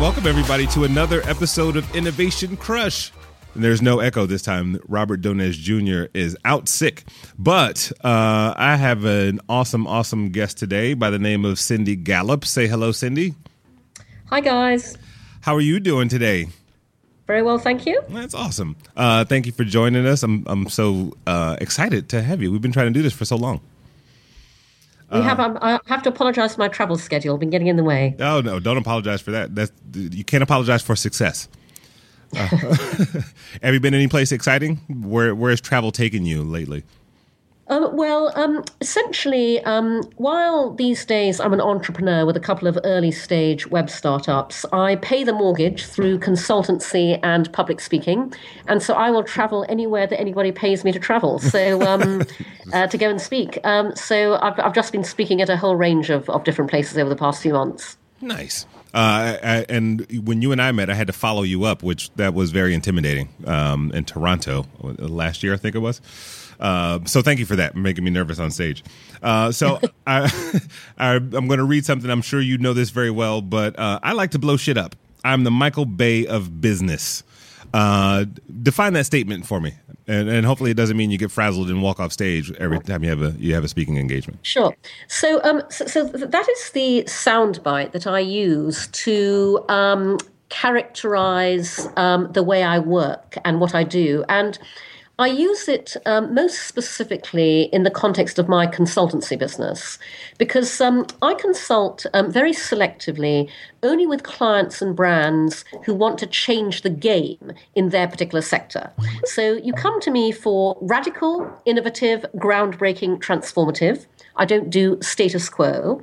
welcome everybody to another episode of Innovation Crush. And there's no echo this time. Robert Donez Jr. is out sick. But uh, I have an awesome, awesome guest today by the name of Cindy Gallop. Say hello, Cindy. Hi, guys. How are you doing today? Very well, thank you. That's awesome. Uh, thank you for joining us. I'm, I'm so uh, excited to have you. We've been trying to do this for so long. We have. Um, I have to apologize for my travel schedule. I've been getting in the way. Oh no! Don't apologize for that. That's you can't apologize for success. Uh, have you been any place exciting? Where Where has travel taken you lately? Um, well, um, essentially, um, while these days I'm an entrepreneur with a couple of early stage web startups, I pay the mortgage through consultancy and public speaking. And so I will travel anywhere that anybody pays me to travel. So um, uh, to go and speak. Um, so I've, I've just been speaking at a whole range of, of different places over the past few months. Nice. Uh, I, and when you and I met, I had to follow you up, which that was very intimidating um, in Toronto last year, I think it was. Uh, so thank you for that, making me nervous on stage. Uh, so I, I, am going to read something. I'm sure you know this very well, but uh, I like to blow shit up. I'm the Michael Bay of business. Uh, define that statement for me, and, and, hopefully it doesn't mean you get frazzled and walk off stage every time you have a you have a speaking engagement. Sure. So, um, so, so that is the soundbite that I use to um, characterize um, the way I work and what I do, and I use it um, most specifically in the context of my consultancy business because um, I consult um, very selectively only with clients and brands who want to change the game in their particular sector. So you come to me for radical, innovative, groundbreaking, transformative. I don't do status quo.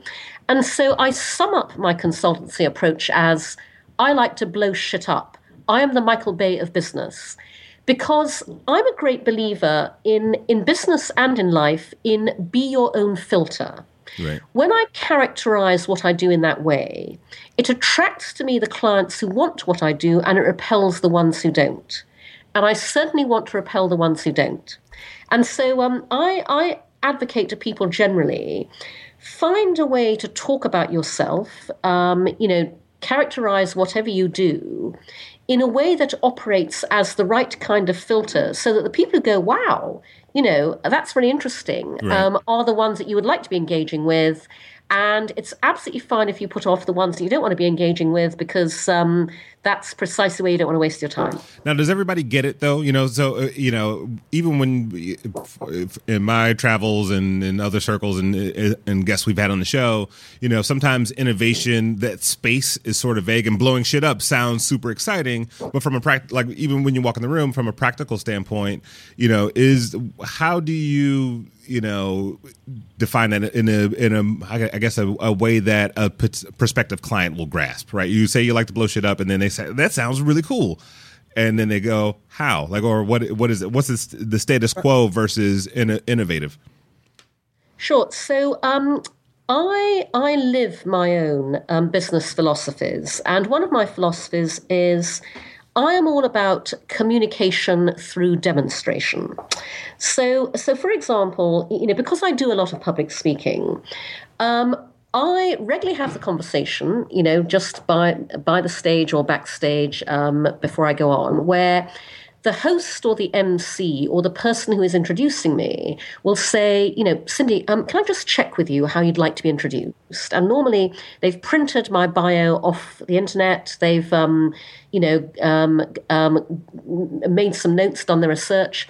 And so I sum up my consultancy approach as I like to blow shit up. I am the Michael Bay of business because I'm a great believer in in business and in life in be your own filter. Right. When I characterize what I do in that way, it attracts to me the clients who want what I do and it repels the ones who don't. And I certainly want to repel the ones who don't. And so um, I, I advocate to people generally find a way to talk about yourself, um, you know, characterize whatever you do in a way that operates as the right kind of filter so that the people who go, wow, you know, that's really interesting, right. um, are the ones that you would like to be engaging with. And it's absolutely fine if you put off the ones that you don't want to be engaging with because um, that's precisely where you don't want to waste your time. Now, does everybody get it though? You know, so uh, you know, even when in my travels and in other circles and uh, and guests we've had on the show, you know, sometimes innovation that space is sort of vague and blowing shit up sounds super exciting, but from a pract like even when you walk in the room from a practical standpoint, you know, is how do you you know define that in a in a I guess a, a way that a prospective client will grasp, right? You say you like to blow shit up, and then they say that sounds really cool, and then they go how like or what what is it? What's this, the status quo versus in, innovative? Sure. So um, I I live my own um, business philosophies, and one of my philosophies is I am all about communication through demonstration. So, so for example, you know, because I do a lot of public speaking, um, I regularly have the conversation, you know, just by by the stage or backstage um, before I go on, where the host or the MC or the person who is introducing me will say, you know, Cindy, um, can I just check with you how you'd like to be introduced? And normally they've printed my bio off the internet. They've, um, you know, um, um made some notes, done their research.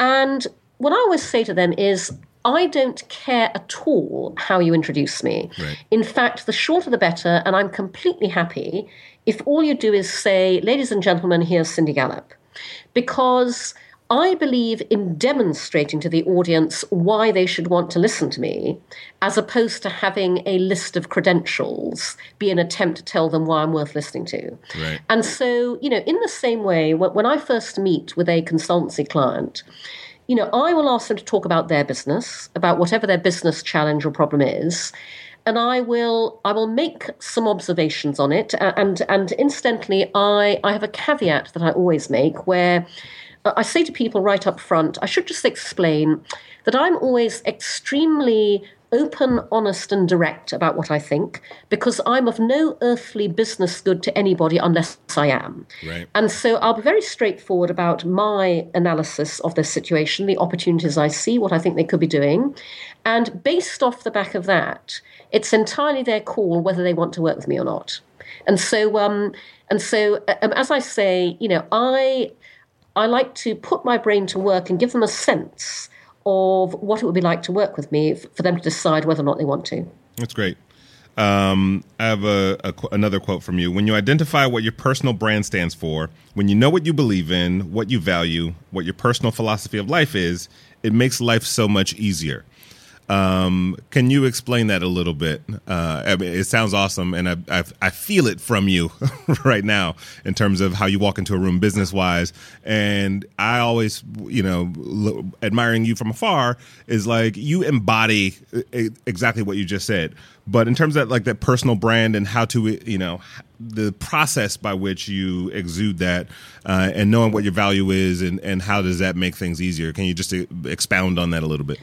And what I always say to them is, I don't care at all how you introduce me. Right. In fact, the shorter the better, and I'm completely happy if all you do is say, ladies and gentlemen, here's Cindy Gallop because I believe in demonstrating to the audience why they should want to listen to me, as opposed to having a list of credentials be an attempt to tell them why I'm worth listening to. Right. And so, you know, in the same way, when I first meet with a consultancy client, you know, I will ask them to talk about their business, about whatever their business challenge or problem is, and I will I will make some observations on it. And and incidentally, I I have a caveat that I always make where I say to people right up front, I should just explain that I'm always extremely open, honest, and direct about what I think because I'm of no earthly business good to anybody unless I am. Right. And so I'll be very straightforward about my analysis of this situation, the opportunities I see, what I think they could be doing. And based off the back of that, it's entirely their call whether they want to work with me or not. And so, um, and so, um, as I say, you know, I I like to put my brain to work and give them a sense of what it would be like to work with me for them to decide whether or not they want to. That's great. Um, I have a, a, another quote from you. When you identify what your personal brand stands for, when you know what you believe in, what you value, what your personal philosophy of life is, it makes life so much easier. Um, can you explain that a little bit? Uh, I mean, it sounds awesome, and I, I, I feel it from you right now in terms of how you walk into a room business wise. And I always, you know, admiring you from afar is like you embody exactly what you just said. But in terms of like that personal brand and how to, you know, the process by which you exude that, uh, and knowing what your value is, and and how does that make things easier? Can you just uh, expound on that a little bit?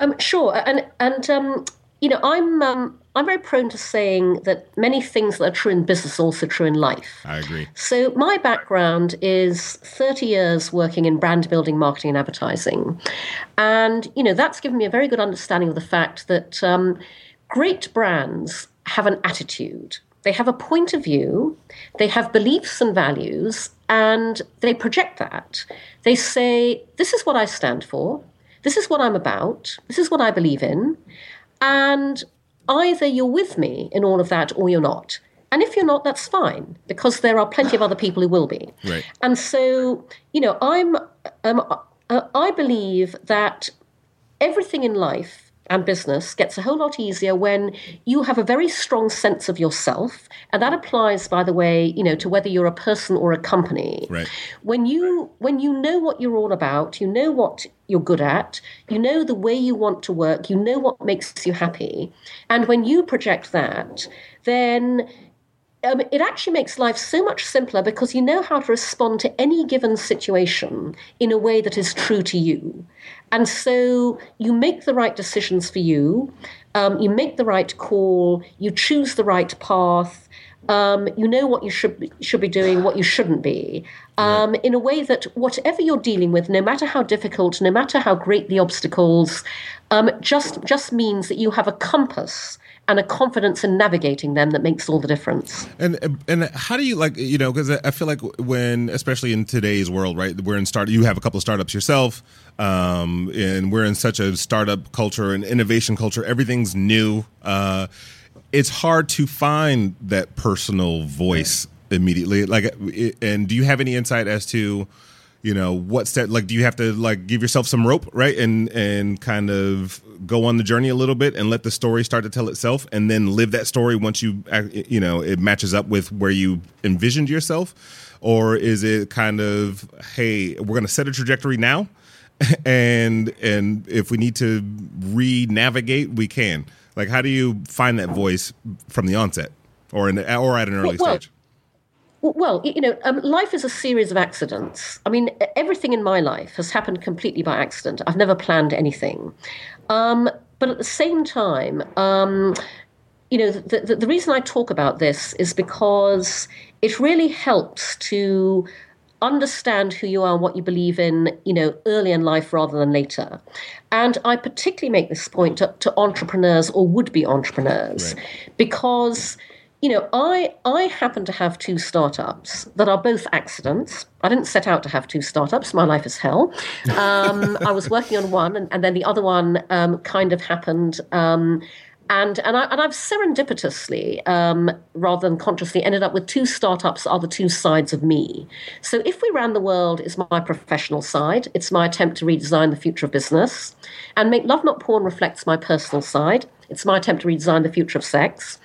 Um, sure, and and um, you know, I'm um, I'm very prone to saying that many things that are true in business are also true in life. I agree. So my background is 30 years working in brand building, marketing, and advertising, and you know that's given me a very good understanding of the fact that um, great brands have an attitude. They have a point of view, they have beliefs and values, and they project that. They say, This is what I stand for, this is what I'm about, this is what I believe in, and either you're with me in all of that or you're not. And if you're not, that's fine because there are plenty of other people who will be. Right. And so, you know, I'm, um, uh, I believe that everything in life and business gets a whole lot easier when you have a very strong sense of yourself and that applies by the way you know to whether you're a person or a company right. when you when you know what you're all about you know what you're good at you know the way you want to work you know what makes you happy and when you project that then um, it actually makes life so much simpler because you know how to respond to any given situation in a way that is true to you. And so you make the right decisions for you, um, you make the right call, you choose the right path. Um, you know what you should be, should be doing, what you shouldn't be, um, in a way that whatever you're dealing with, no matter how difficult, no matter how great the obstacles, um, just just means that you have a compass and a confidence in navigating them that makes all the difference. And and how do you like you know because I feel like when especially in today's world, right? We're in start. You have a couple of startups yourself, um, and we're in such a startup culture and innovation culture. Everything's new. Uh, it's hard to find that personal voice immediately. Like, and do you have any insight as to you know what step like do you have to like give yourself some rope right and and kind of go on the journey a little bit and let the story start to tell itself and then live that story once you you know it matches up with where you envisioned yourself or is it kind of hey we're going to set a trajectory now and and if we need to re-navigate we can like how do you find that voice from the onset or in or at an early well, stage well, you know, um, life is a series of accidents. I mean, everything in my life has happened completely by accident. I've never planned anything. Um, but at the same time, um, you know, the, the, the reason I talk about this is because it really helps to understand who you are and what you believe in, you know, early in life rather than later. And I particularly make this point to, to entrepreneurs or would-be entrepreneurs Right. because you know, I I happen to have two startups that are both accidents. I didn't set out to have two startups. My life is hell. Um, I was working on one, and, and then the other one um, kind of happened. Um, and and, I, I've serendipitously, um, rather than consciously, ended up with two startups are the two sides of me. So if we ran the world is my professional side. It's my attempt to redesign the future of business, and make love not porn reflects my personal side. It's my attempt to redesign the future of sex.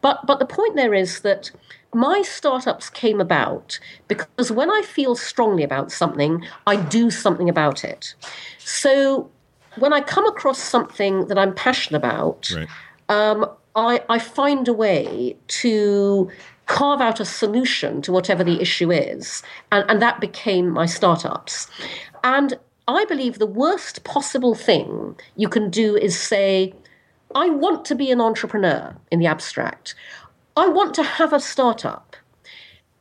But but the point there is that my startups came about because when I feel strongly about something, I do something about it. So when I come across something that I'm passionate about, right um, I, I find a way to carve out a solution to whatever the issue is. And, and that became my startups. And I believe the worst possible thing you can do is say, I want to be an entrepreneur in the abstract. I want to have a startup.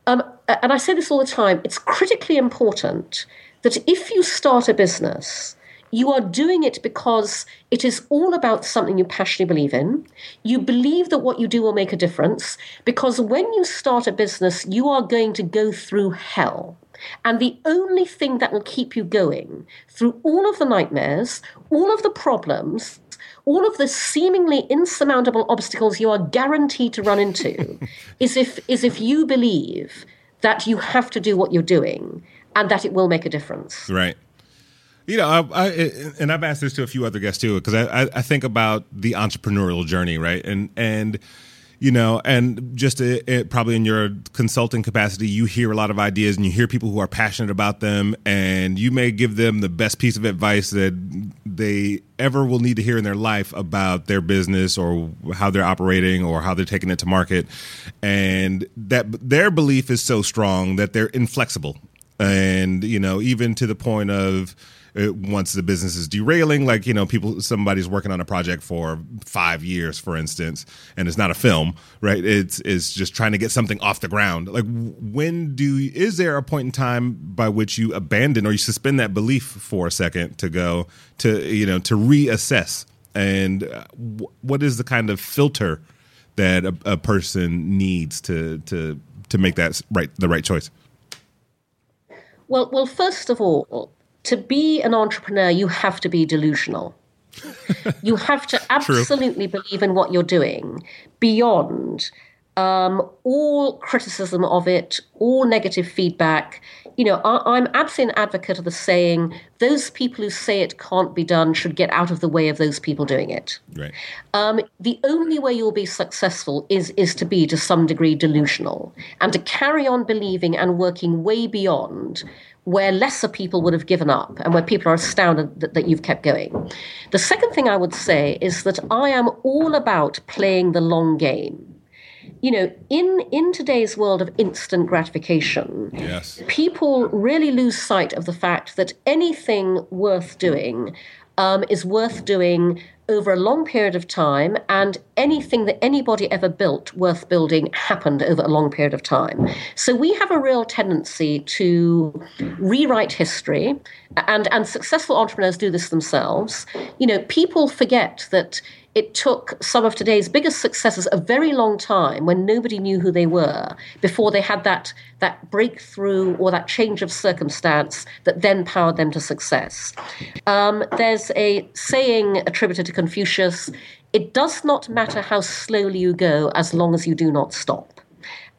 Um, and I say this all the time it's critically important that if you start a business, you are doing it because it is all about something you passionately believe in. You believe that what you do will make a difference because when you start a business, you are going to go through hell. And the only thing that will keep you going through all of the nightmares, all of the problems, all of the seemingly insurmountable obstacles you are guaranteed to run into is if is if you believe that you have to do what you're doing and that it will make a difference. Right. You know, I, I, and I've asked this to a few other guests too, because I, I think about the entrepreneurial journey, right? And and you know, and just probably in your consulting capacity, you hear a lot of ideas and you hear people who are passionate about them, and you may give them the best piece of advice that they ever will need to hear in their life about their business or how they're operating or how they're taking it to market, and that their belief is so strong that they're inflexible, and you know, even to the point of once the business is derailing like you know people somebody's working on a project for five years for instance and it's not a film right? It's it's just trying to get something off the ground. Like when do is there a point in time by which you abandon or you suspend that belief for a second to go to you know to reassess? And uh, what is the kind of filter that a, a person needs to to to make that right the right choice? Well, well, first of all, to be an entrepreneur, you have to be delusional. you have to absolutely believe in what you're doing beyond um, all criticism of it, all negative feedback. You know, I, am absolutely an advocate of the saying, those people who say it can't be done should get out of the way of those people doing it. Right. Um, the only way you'll be successful is, is to be, to some degree, delusional and to carry on believing and working way beyond where lesser people would have given up and where people are astounded that, that, you've kept going. The second thing I would say is that I am all about playing the long game. You know, in, in today's world of instant gratification, yes. people really lose sight of the fact that anything worth doing um, is worth doing over a long period of time, and anything that anybody ever built worth building happened over a long period of time. So we have a real tendency to rewrite history, and, and successful entrepreneurs do this themselves. You know, people forget that it took some of today's biggest successes a very long time when nobody knew who they were before they had that, that breakthrough or that change of circumstance that then powered them to success. Um, there's a saying attributed to Confucius it does not matter how slowly you go as long as you do not stop.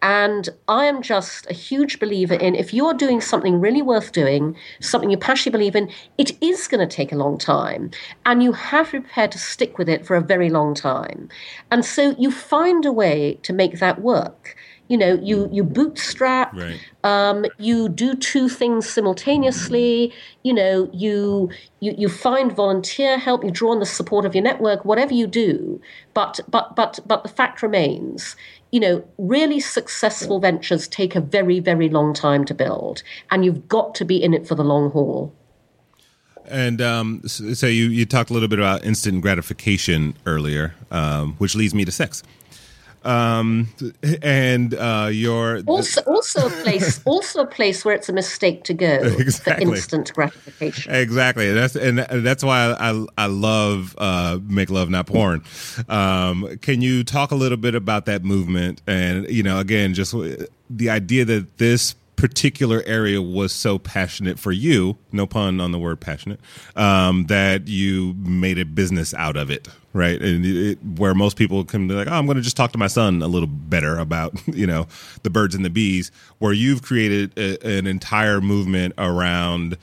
And I am just a huge believer in if you're doing something really worth doing, something you passionately believe in, it is going to take a long time. And you have to be prepared to stick with it for a very long time. And so you find a way to make that work. You know, you, you bootstrap, right. um, you do two things simultaneously, you know, you, you you find volunteer help, you draw on the support of your network, whatever you do. But but but but the fact remains, you know, really successful ventures take a very, very long time to build, and you've got to be in it for the long haul. And um, so you, you talked a little bit about instant gratification earlier, um, which leads me to sex um, and uh, your also also a place also a place where it's a mistake to go exactly. for instant gratification. Exactly, that's and that's why I I love uh, make love not porn. Um, can you talk a little bit about that movement and you know again just the idea that this particular area was so passionate for you, no pun on the word passionate, um, that you made a business out of it, right? And it, where most people can be like, oh, I'm going to just talk to my son a little better about, you know, the birds and the bees, where you've created a, an entire movement around,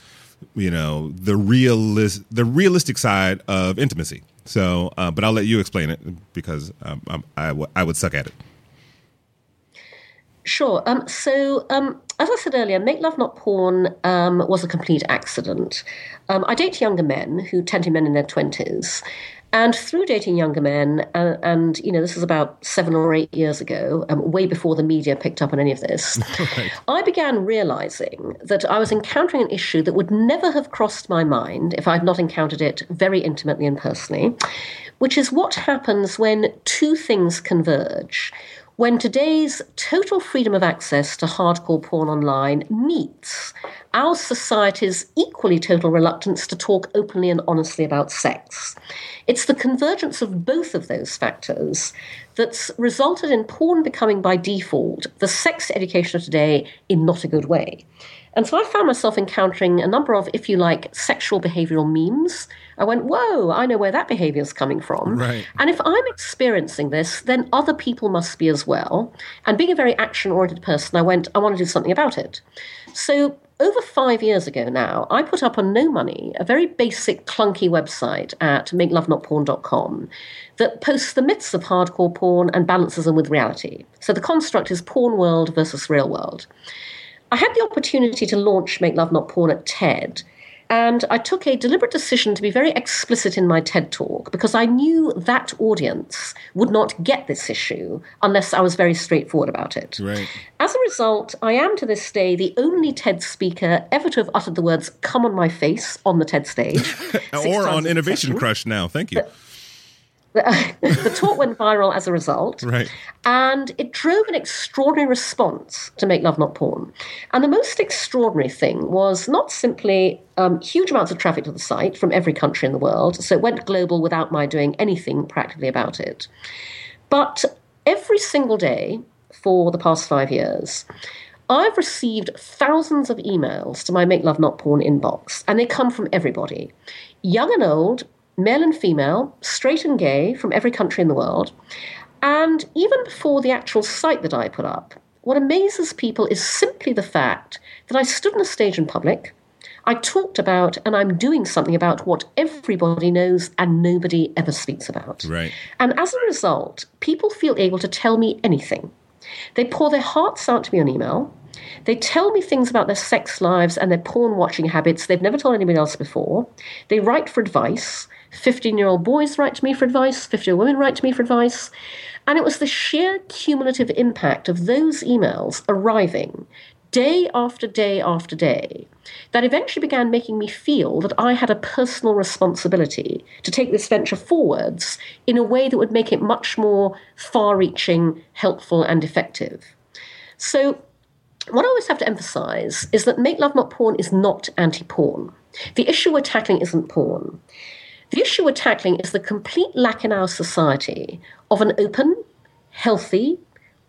you know, the realist, the realistic side of intimacy. So, uh, but I'll let you explain it because um, I'm, I, w- I would suck at it. Sure. Um, so, um, as I said earlier, Make Love Not Porn um, was a complete accident. Um, I date younger men who tend to be men in their 20s. And through dating younger men, and, and, you know, this is about seven or eight years ago, um, way before the media picked up on any of this, right. I began realizing that I was encountering an issue that would never have crossed my mind if I had not encountered it very intimately and personally, which is what happens when two things converge when today's total freedom of access to hardcore porn online meets our society's equally total reluctance to talk openly and honestly about sex. It's the convergence of both of those factors that's resulted in porn becoming by default the sex education of today in not a good way. And so I found myself encountering a number of, if you like, sexual behavioral memes. I went, whoa, I know where that behavior is coming from. Right. And if I'm experiencing this, then other people must be as well. And being a very action oriented person, I went, I want to do something about it. So over five years ago now, I put up on no money a very basic, clunky website at makelovenotporn.com that posts the myths of hardcore porn and balances them with reality. So the construct is porn world versus real world. I had the opportunity to launch Make Love Not Porn at TED. And I took a deliberate decision to be very explicit in my TED talk because I knew that audience would not get this issue unless I was very straightforward about it. Right. As a result, I am to this day the only TED speaker ever to have uttered the words come on my face on the TED stage. or on Innovation Crush now. Thank you. the talk went viral as a result. Right. And it drove an extraordinary response to Make Love Not Porn. And the most extraordinary thing was not simply um, huge amounts of traffic to the site from every country in the world, so it went global without my doing anything practically about it. But every single day for the past five years, I've received thousands of emails to my Make Love Not Porn inbox, and they come from everybody young and old, male and female, straight and gay from every country in the world. And even before the actual site that I put up, what amazes people is simply the fact that I stood on a stage in public. I talked about and I'm doing something about what everybody knows and nobody ever speaks about. Right. And as a result, people feel able to tell me anything. They pour their hearts out to me on email. They tell me things about their sex lives and their porn watching habits they've never told anybody else before. They write for advice. 15 year old boys write to me for advice, 50 year old women write to me for advice. And it was the sheer cumulative impact of those emails arriving day after day after day that eventually began making me feel that I had a personal responsibility to take this venture forwards in a way that would make it much more far reaching, helpful, and effective. So, what I always have to emphasize is that Make Love Not Porn is not anti porn. The issue we're tackling isn't porn. The issue we're tackling is the complete lack in our society of an open, healthy,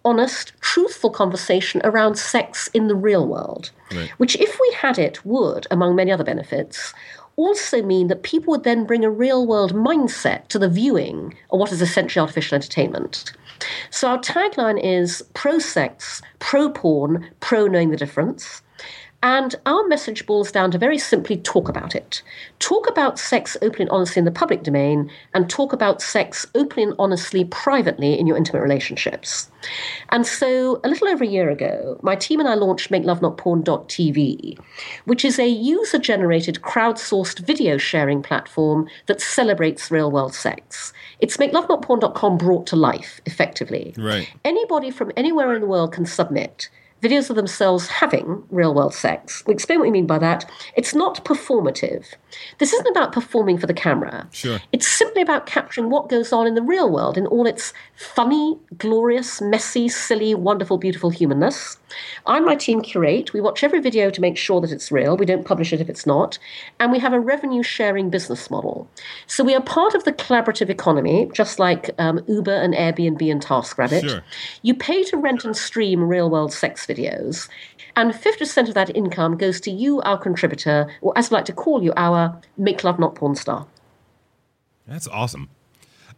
honest, truthful conversation around sex in the real world, right. which, if we had it, would, among many other benefits, also mean that people would then bring a real world mindset to the viewing of what is essentially artificial entertainment. So our tagline is pro sex, pro porn, pro knowing the difference. And our message boils down to very simply talk about it. Talk about sex openly and honestly in the public domain, and talk about sex openly and honestly privately in your intimate relationships. And so, a little over a year ago, my team and I launched MakeLoveNotPorn.tv, which is a user generated, crowdsourced video sharing platform that celebrates real world sex. It's MakeLoveNotPorn.com brought to life, effectively. Right. Anybody from anywhere in the world can submit videos of themselves having real world sex. Explain what we mean by that. It's not performative. This isn't about performing for the camera. Sure. It's simply about capturing what goes on in the real world in all its funny, glorious, messy, silly, wonderful, beautiful humanness. I and my team curate. We watch every video to make sure that it's real. We don't publish it if it's not. And we have a revenue sharing business model. So we are part of the collaborative economy, just like um, Uber and Airbnb and TaskRabbit. Sure. You pay to rent and stream real world sex videos and 50% of that income goes to you, our contributor, or as we like to call you, our Make Love Not Porn star. That's awesome.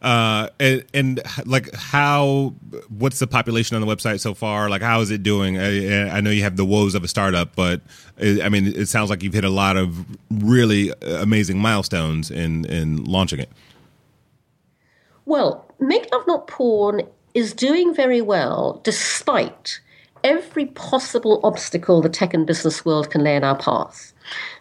Uh, and, and, like how what's the population on the website so far like how is it doing I, I, know you have the woes of a startup but i mean it sounds like you've hit a lot of really amazing milestones in in launching it well make love not porn is doing very well despite every possible obstacle the tech and business world can lay in our path.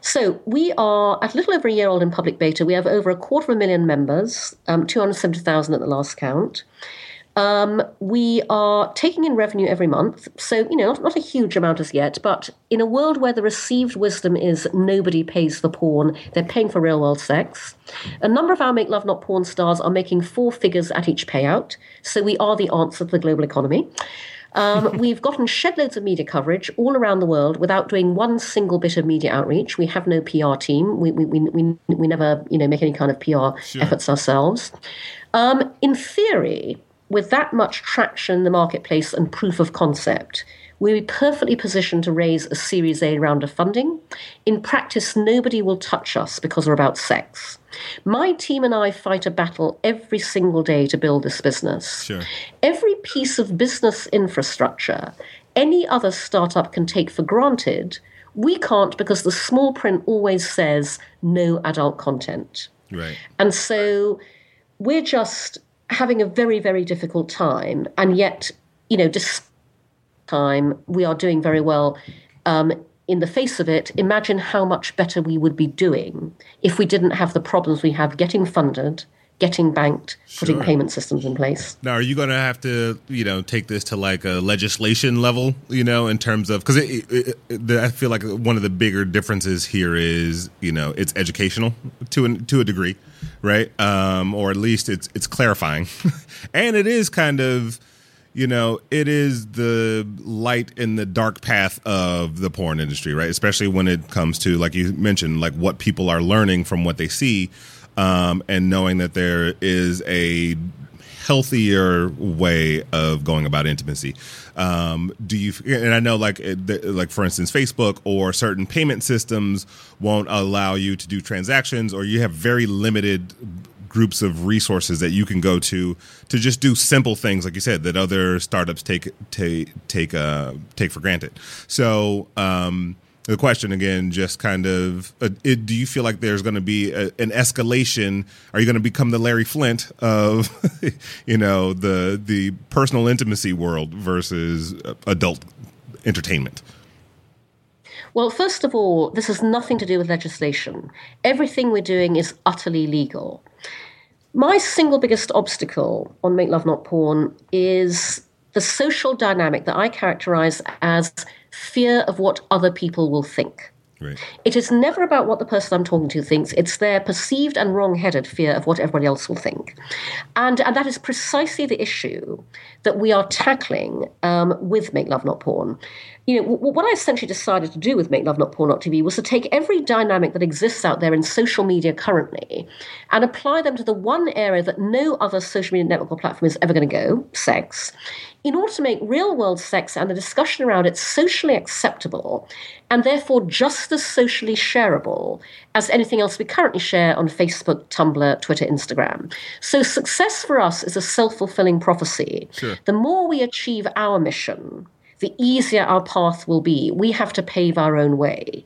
So we are at a little over a year old in public beta. We have over a quarter of a million members, um, 270,000 at the last count. Um, we are taking in revenue every month. So, you know, not, not, a huge amount as yet, but in a world where the received wisdom is nobody pays the porn, they're paying for real world sex. A number of our Make Love Not Porn stars are making four figures at each payout. So we are the answer to the global economy. Um, we've gotten shed loads of media coverage all around the world without doing one single bit of media outreach. We have no PR team. We, we, we, we, never, you know, make any kind of PR sure. efforts ourselves. Um, in theory, with that much traction in the marketplace and proof of concept, we're perfectly positioned to raise a Series A round of funding. In practice, nobody will touch us because we're about sex. My team and I fight a battle every single day to build this business. Sure. Every piece of business infrastructure any other startup can take for granted, we can't because the small print always says no adult content. Right. And so we're just having a very, very difficult time. And yet, you know, despite time, we are doing very well. Um, in the face of it, imagine how much better we would be doing if we didn't have the problems we have getting funded, getting banked, sure. putting payment systems in place. Now, are you going to have to, you know, take this to like a legislation level, you know, in terms of because I feel like one of the bigger differences here is, you know, it's educational to an, to a degree, right? Um, or at least it's it's clarifying, and it is kind of. You know, it is the light in the dark path of the porn industry, right? Especially when it comes to, like you mentioned, like what people are learning from what they see um, and knowing that there is a healthier way of going about intimacy. Um, do you? And I know, like, like for instance, Facebook or certain payment systems won't allow you to do transactions, or you have very limited groups of resources that you can go to to just do simple things, like you said, that other startups take take take uh, take for granted. So. Um, the question again, just kind of, uh, it, do you feel like there's going to be a, an escalation? Are you going to become the Larry Flynt of, you know, the the personal intimacy world versus adult entertainment? Well, first of all, this has nothing to do with legislation. Everything we're doing is utterly legal. My single biggest obstacle on Make Love Not Porn is the social dynamic that I characterize as fear of what other people will think. Right. It is never about what the person I'm talking to thinks. It's their perceived and wrong-headed fear of what everybody else will think, and and that is precisely the issue that we are tackling um, with Make Love Not Porn. You know, what I essentially decided to do with Make Love Not Porn Not TV was to take every dynamic that exists out there in social media currently and apply them to the one area that no other social media network or platform is ever going to go: sex in order to make real world sex and the discussion around it socially acceptable and therefore just as socially shareable as anything else we currently share on Facebook, Tumblr, Twitter, Instagram. So success for us is a self fulfilling prophecy. Sure. The more we achieve our mission, the easier our path will be. We have to pave our own way.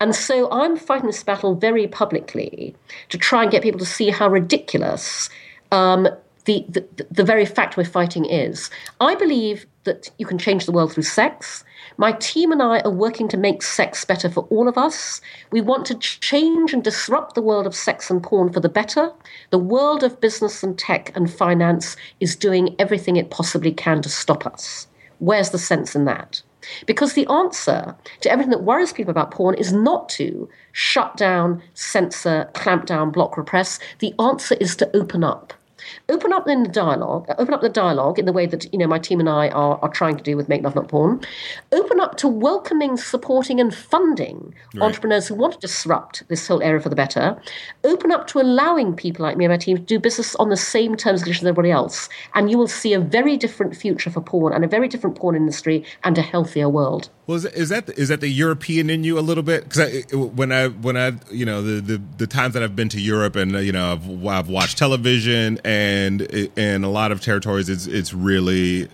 And so I'm fighting this battle very publicly to try and get people to see how ridiculous um, the, the, the very fact we're fighting is. I believe that you can change the world through sex. My team and I are working to make sex better for all of us. We want to change and disrupt the world of sex and porn for the better. The world of business and tech and finance is doing everything it possibly can to stop us. Where's the sense in that? Because the answer to everything that worries people about porn is not to shut down, censor, clamp down, block, repress. The answer is to open up Open up in the dialogue, open up the dialogue in the way that, you know, my team and I are, are trying to do with Make Love Not Porn. Open up to welcoming, supporting and funding right. entrepreneurs who want to disrupt this whole area for the better. Open up to allowing people like me and my team to do business on the same terms and conditions as everybody else. And you will see a very different future for porn and a very different porn industry and a healthier world. Well, is, that is that the European in you a little bit? Because when I when I you know the, the the times that I've been to Europe and you know I've, I've watched television and in a lot of territories it's it's really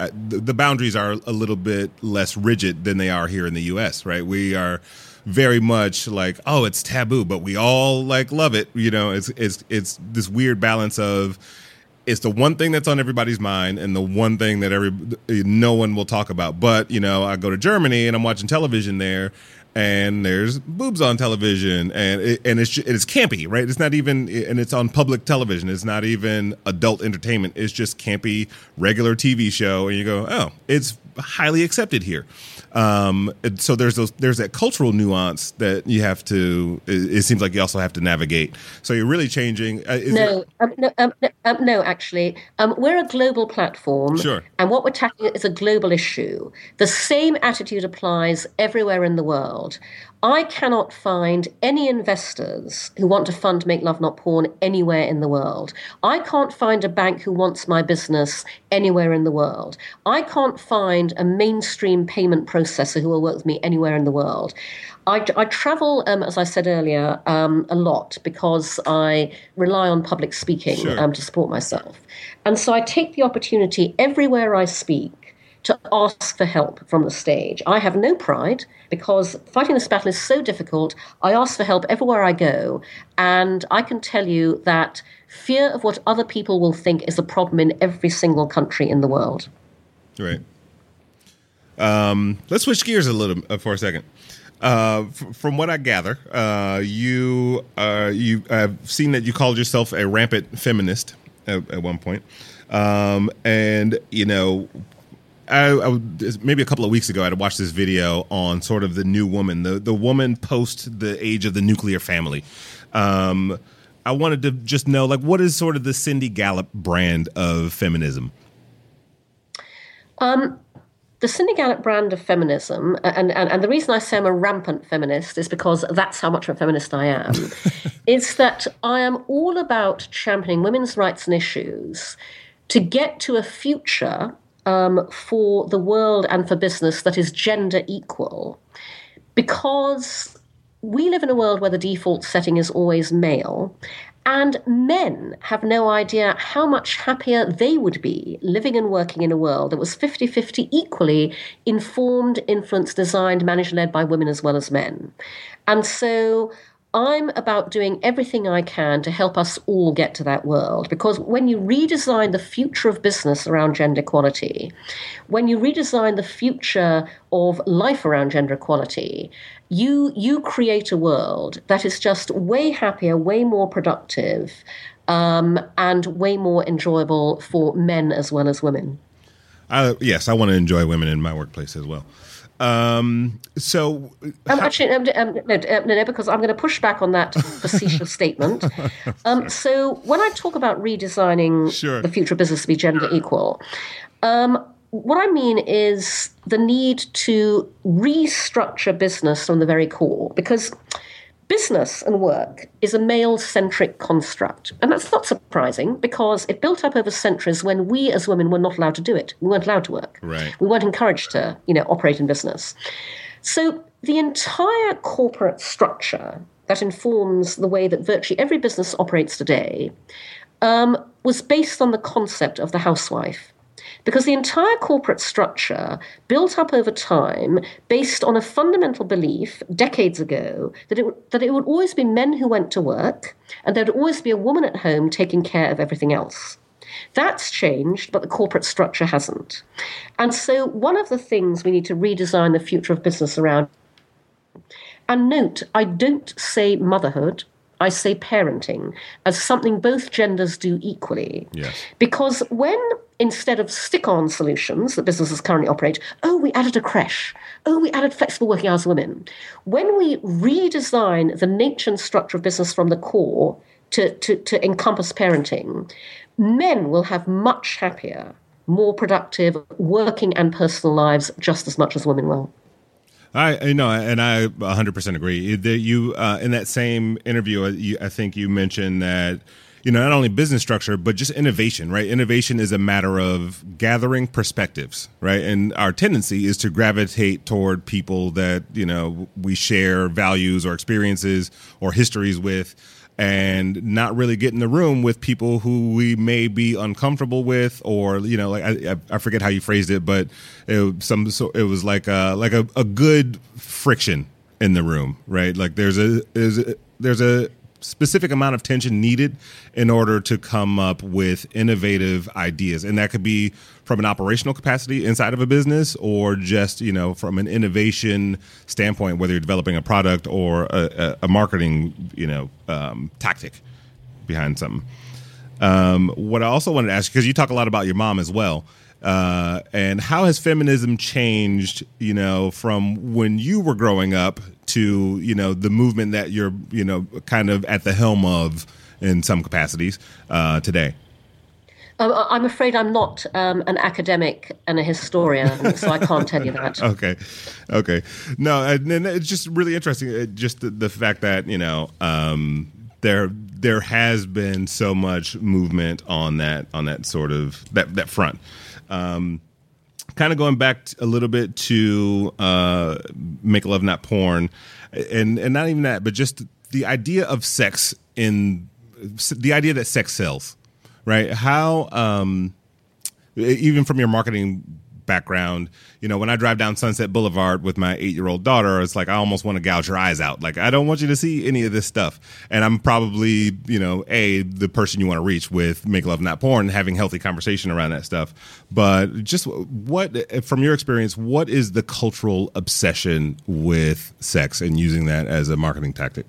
uh, the boundaries are a little bit less rigid than they are here in the U.S. Right? We are very much like oh it's taboo, but we all like love it. You know, it's it's it's this weird balance of it's the one thing that's on everybody's mind and the one thing that every no one will talk about. But you know, I go to Germany and I'm watching television there, and there's boobs on television, and it, and it's it's campy, right? It's not even, and it's on public television. It's not even adult entertainment. It's just campy, regular TV show, and you go, oh, it's highly accepted here. Um, so there's those there's that cultural nuance that you have to. It, it seems like you also have to navigate. So you're really changing. Uh, no, um, no, um, um, no, actually, um, we're a global platform, sure. and what we're tackling is a global issue. The same attitude applies everywhere in the world. I cannot find any investors who want to fund Make Love Not Porn anywhere in the world. I can't find a bank who wants my business anywhere in the world. I can't find a mainstream payment processor who will work with me anywhere in the world. I, I travel, um, as I said earlier, um, a lot because I rely on public speaking sure. um, to support myself. And so I take the opportunity everywhere I speak to ask for help from the stage. I have no pride because fighting this battle is so difficult. I ask for help everywhere I go, and I can tell you that fear of what other people will think is a problem in every single country in the world. Right. Um, let's switch gears a little uh, for a second. Uh, f- from what I gather, uh, you uh, you I've seen that you called yourself a rampant feminist at, at one point, um, and you know I, I, maybe a couple of weeks ago, I had watched this video on sort of the new woman, the the woman post the age of the nuclear family. Um, I wanted to just know, like, what is sort of the Cindy Gallop brand of feminism? Um, the Cindy Gallop brand of feminism, and, and, and the reason I say I'm a rampant feminist is because that's how much of a feminist I am, is that I am all about championing women's rights and issues to get to a future um, for the world and for business that is gender equal because we live in a world where the default setting is always male. And men have no idea how much happier they would be living and working in a world that was 50 50 equally informed, influenced, designed, managed, led by women as well as men. And so I'm about doing everything I can to help us all get to that world. Because when you redesign the future of business around gender equality, when you redesign the future of life around gender equality, you you create a world that is just way happier, way more productive, um, and way more enjoyable for men as well as women. Yes, I want to enjoy women in my workplace as well. Um, so um, actually, um, no, um, no, because I'm going to push back on that facetious statement. Um, so when I talk about redesigning sure. the future of business to be gender equal, um, what I mean is the need to restructure business from the very core, because Business and work is a male centric construct. And that's not surprising because it built up over centuries when we as women were not allowed to do it. We weren't allowed to work. Right. We weren't encouraged to, you know, operate in business. So the entire corporate structure that informs the way that virtually every business operates today um, was based on the concept of the housewife because the entire corporate structure built up over time based on a fundamental belief decades ago that it, that it would always be men who went to work and there would always be a woman at home taking care of everything else. That's changed, but the corporate structure hasn't. And so, one of the things we need to redesign the future of business around. And note, I don't say motherhood, I say parenting as something both genders do equally. Yes. Because when instead of stick on solutions that businesses currently operate, oh, we added a creche, oh, we added flexible working hours for women, when we redesign the nature and structure of business from the core to, to, to encompass parenting, men will have much happier, more productive working and personal lives just as much as women will. I you know, and I 100% agree. That you uh, in that same interview, uh, you, I think you mentioned that you know not only business structure but just innovation, right? Innovation is a matter of gathering perspectives, right? And our tendency is to gravitate toward people that you know we share values or experiences or histories with and not really get in the room with people who we may be uncomfortable with, or you know, like I, I forget how you phrased it, but it, some so it was like a like a, a good friction in the room, right? Like there's a there's a, there's a specific amount of tension needed in order to come up with innovative ideas, and that could be from an operational capacity inside of a business, or just you know from an innovation standpoint, whether you're developing a product or a, a, marketing you know um, tactic behind something. Um, what I also wanted to ask because you talk a lot about your mom as well. Uh, and how has feminism changed, you know, from when you were growing up to, you know, the movement that you're, you know, kind of at the helm of in some capacities uh, today? Um, I'm afraid I'm not um, an academic and a historian, so I can't tell you that. okay, okay. No, and, and, it's just really interesting. Uh, just the, the fact that you know um, there there has been so much movement on that on that sort of that that front. Um, kind of going back a little bit to uh, make love not porn, and and not even that, but just the idea of sex in the idea that sex sells, right? How um, even from your marketing background. You know, when I drive down Sunset Boulevard with my eight year old daughter, it's like I almost want to gouge her eyes out. Like, I don't want you to see any of this stuff. And I'm probably, you know, A, the person you want to reach with Make Love Not Porn, having healthy conversation around that stuff. But just what, from your experience, what is the cultural obsession with sex and using that as a marketing tactic?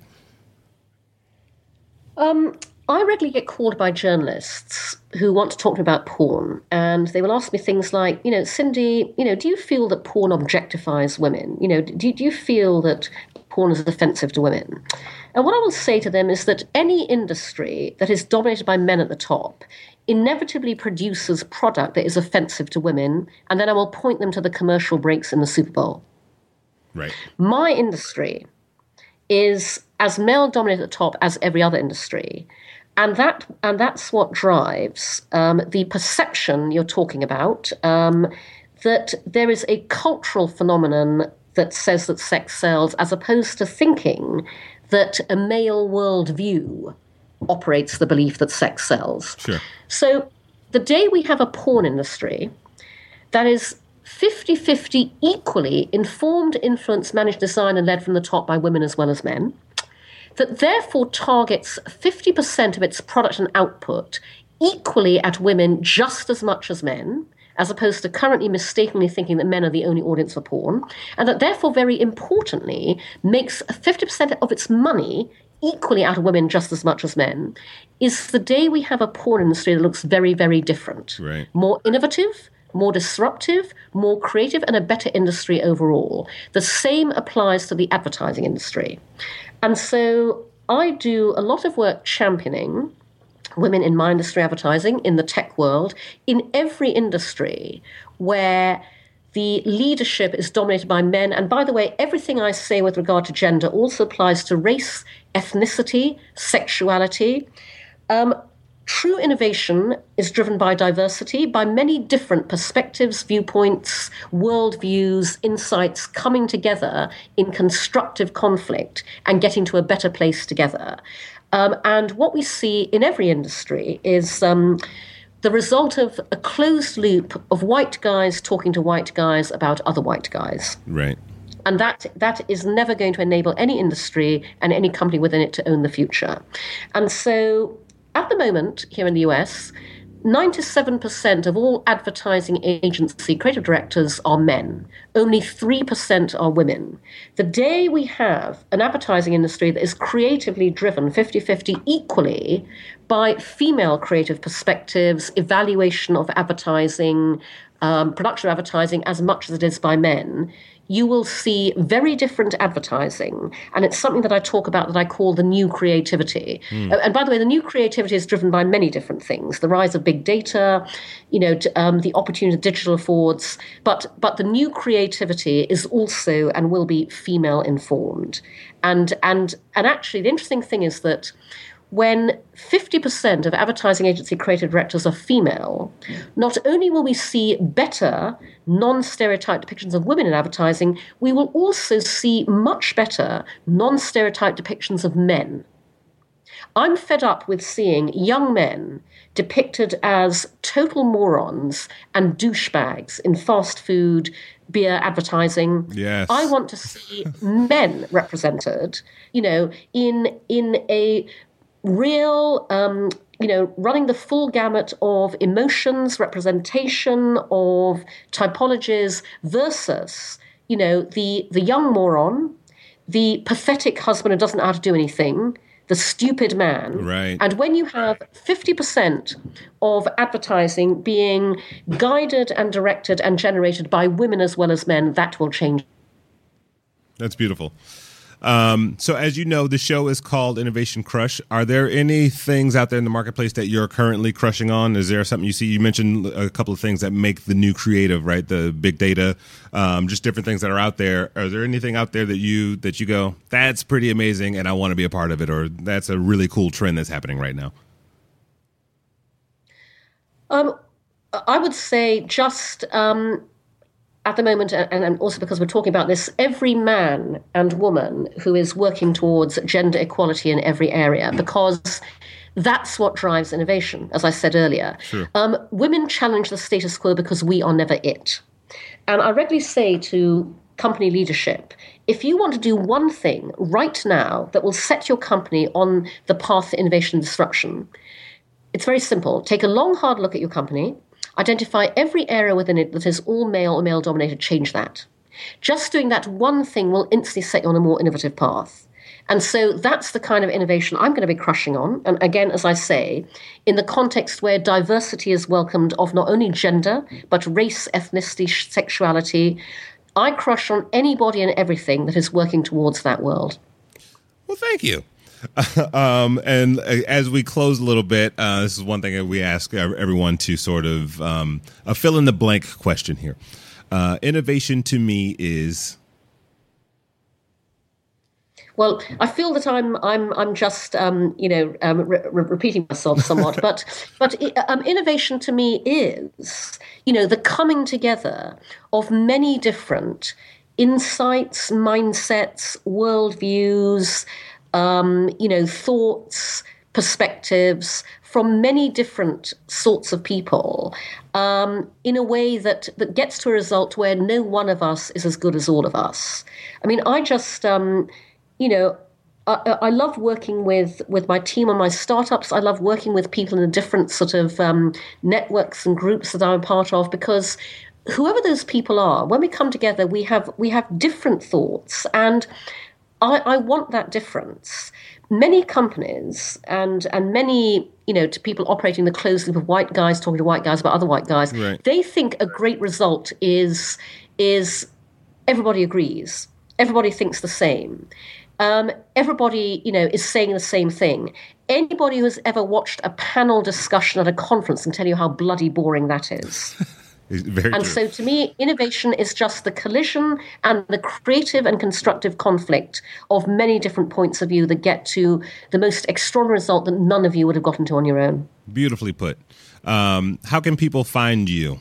Um, I regularly get called by journalists who want to talk to me about porn, and they will ask me things like, you know, Cindy, you know, do you feel that porn objectifies women? You know, do, do you feel that porn is offensive to women? And what I will say to them is that any industry that is dominated by men at the top inevitably produces product that is offensive to women, and then I will point them to the commercial breaks in the Super Bowl. Right. My industry is as male dominated at the top as every other industry and that and that's what drives um, the perception you're talking about um, that there is a cultural phenomenon that says that sex sells, as opposed to thinking that a male worldview operates the belief that sex sells. Sure. So the day we have a porn industry that is 50 50 equally informed, influenced, managed, designed, and led from the top by women as well as men that therefore targets 50% of its product and output equally at women just as much as men, as opposed to currently mistakenly thinking that men are the only audience for porn, and that therefore, very importantly, makes 50% of its money equally out of women just as much as men, is the day we have a porn industry that looks very, very different. Right. More innovative, more disruptive, more creative, and a better industry overall. The same applies to the advertising industry. And so I do a lot of work championing women in my industry advertising, in the tech world, in every industry where the leadership is dominated by men. And by the way, everything I say with regard to gender also applies to race, ethnicity, sexuality. Um, True innovation is driven by diversity, by many different perspectives, viewpoints, worldviews, insights coming together in constructive conflict and getting to a better place together. Um, and what we see in every industry is um, the result of a closed loop of white guys talking to white guys about other white guys. Right and that that is never going to enable any industry and any company within it to own the future. And so at the moment, here in the US, 97% of all advertising agency creative directors are men. Only 3% are women. The day we have an advertising industry that is creatively driven 50 50 equally by female creative perspectives, evaluation of advertising, um, production of advertising as much as it is by men, you will see very different advertising. And it's something that I talk about that I call the new creativity. Mm. And by the way, the new creativity is driven by many different things the rise of big data, you know, um, the opportunity of digital affords. But, but the new creativity is also and will be female informed. And, and, and actually, the interesting thing is that when 50% of advertising agency creative directors are female, not only will we see better non stereotyped depictions of women in advertising, we will also see much better non stereotyped depictions of men. I'm fed up with seeing young men depicted as total morons and douchebags in fast food, beer advertising. Yes. I want to see men represented, you know, in in a real, um, you know, running the full gamut of emotions, representation of typologies versus, you know, the the young moron, the pathetic husband who doesn't know how to do anything, the stupid man. Right. And when you have 50% of advertising being guided and directed and generated by women as well as men, that will change. That's beautiful. Um, so, as you know, the show is called Innovation Crush. Are there any things out there in the marketplace that you're currently crushing on? Is there something you see? You mentioned a couple of things that make the new creative, right? The big data, um, just different things that are out there. Are there anything out there that you that you go, that's pretty amazing, and I want to be a part of it, or that's a really cool trend that's happening right now? Um, I would say just um, at the moment, and also because we're talking about this, every man and woman who is working towards gender equality in every area, because that's what drives innovation, as I said earlier. Sure. Um, women challenge the status quo because we are never it. And I regularly say to company leadership if you want to do one thing right now that will set your company on the path to innovation and disruption, it's very simple. Take a long, hard look at your company Identify every area within it that is all male or male dominated, change that. Just doing that one thing will instantly set you on a more innovative path. And so that's the kind of innovation I'm going to be crushing on. And again, as I say, in the context where diversity is welcomed of not only gender, but race, ethnicity, sexuality, I crush on anybody and everything that is working towards that world. Well, thank you. um, and uh, as we close a little bit, uh, this is one thing that we ask everyone to sort of um, a fill in the blank question here. Uh, innovation to me is. Well, I feel that I'm I'm I'm just um, you know um, re- re- repeating myself somewhat, but but um, innovation to me is you know the coming together of many different insights, mindsets, worldviews, um, you know, thoughts, perspectives from many different sorts of people um, in a way that, that gets to a result where no one of us is as good as all of us. I mean, I just, um, you know, I, I, love working with, with my team on my startups. I love working with people in the different sort of um, networks and groups that I'm part of because whoever those people are, when we come together, we have we have different thoughts and I, I want that difference. Many companies and and many you know to people operating the closed loop of white guys talking to white guys about other white guys, right. they think a great result is is everybody agrees, everybody thinks the same. Um, everybody, you know, is saying the same thing. Anybody who's ever watched a panel discussion at a conference can tell you how bloody boring that is. Very and true. so to me, innovation is just the collision and the creative and constructive conflict of many different points of view that get to the most extraordinary result that none of you would have gotten to on your own. Beautifully put. Um, how can people find you?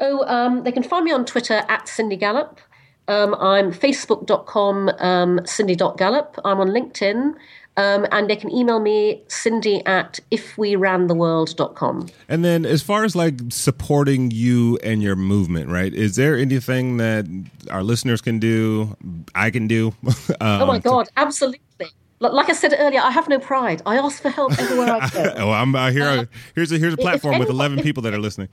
Oh, um, they can find me on Twitter at Cindy Gallop. Um, I'm facebook.com um, cindy.gallop. I'm on LinkedIn. Um, and they can email me, cindy at ifwerantheworld.com. And then, as far as like supporting you and your movement, right? Is there anything that our listeners can do, I can do? um, oh my God, absolutely. Like I said earlier, I have no pride. I ask for help everywhere I go. oh, I'm uh, here. Uh, here's a here's a platform with 11 people that are listening.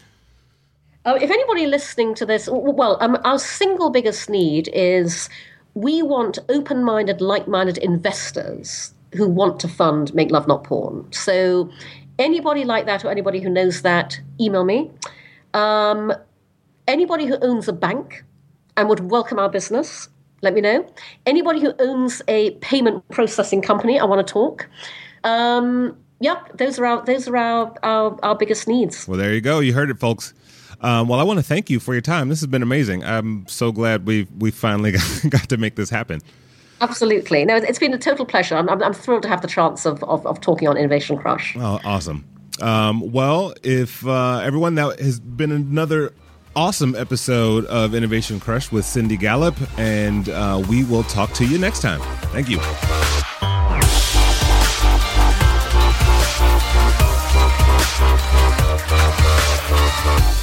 Uh, if anybody listening to this, well, um, our single biggest need is we want open-minded, like-minded investors who want to fund Make Love Not Porn. So anybody like that or anybody who knows that, email me. Um, anybody who owns a bank and would welcome our business, let me know. Anybody who owns a payment processing company, I want to talk. Um, yep, those are our those are our, our, our biggest needs. Well, there you go. You heard it, folks. Um, well, I want to thank you for your time. This has been amazing. I'm so glad we we finally got, got to make this happen. Absolutely. No, it's been a total pleasure. I'm, I'm, thrilled to have the chance of, of, of talking on Innovation Crush. Oh, awesome. Um, well, if uh, everyone, that has been another awesome episode of Innovation Crush with Cindy Gallop, and uh, we will talk to you next time. Thank you. If you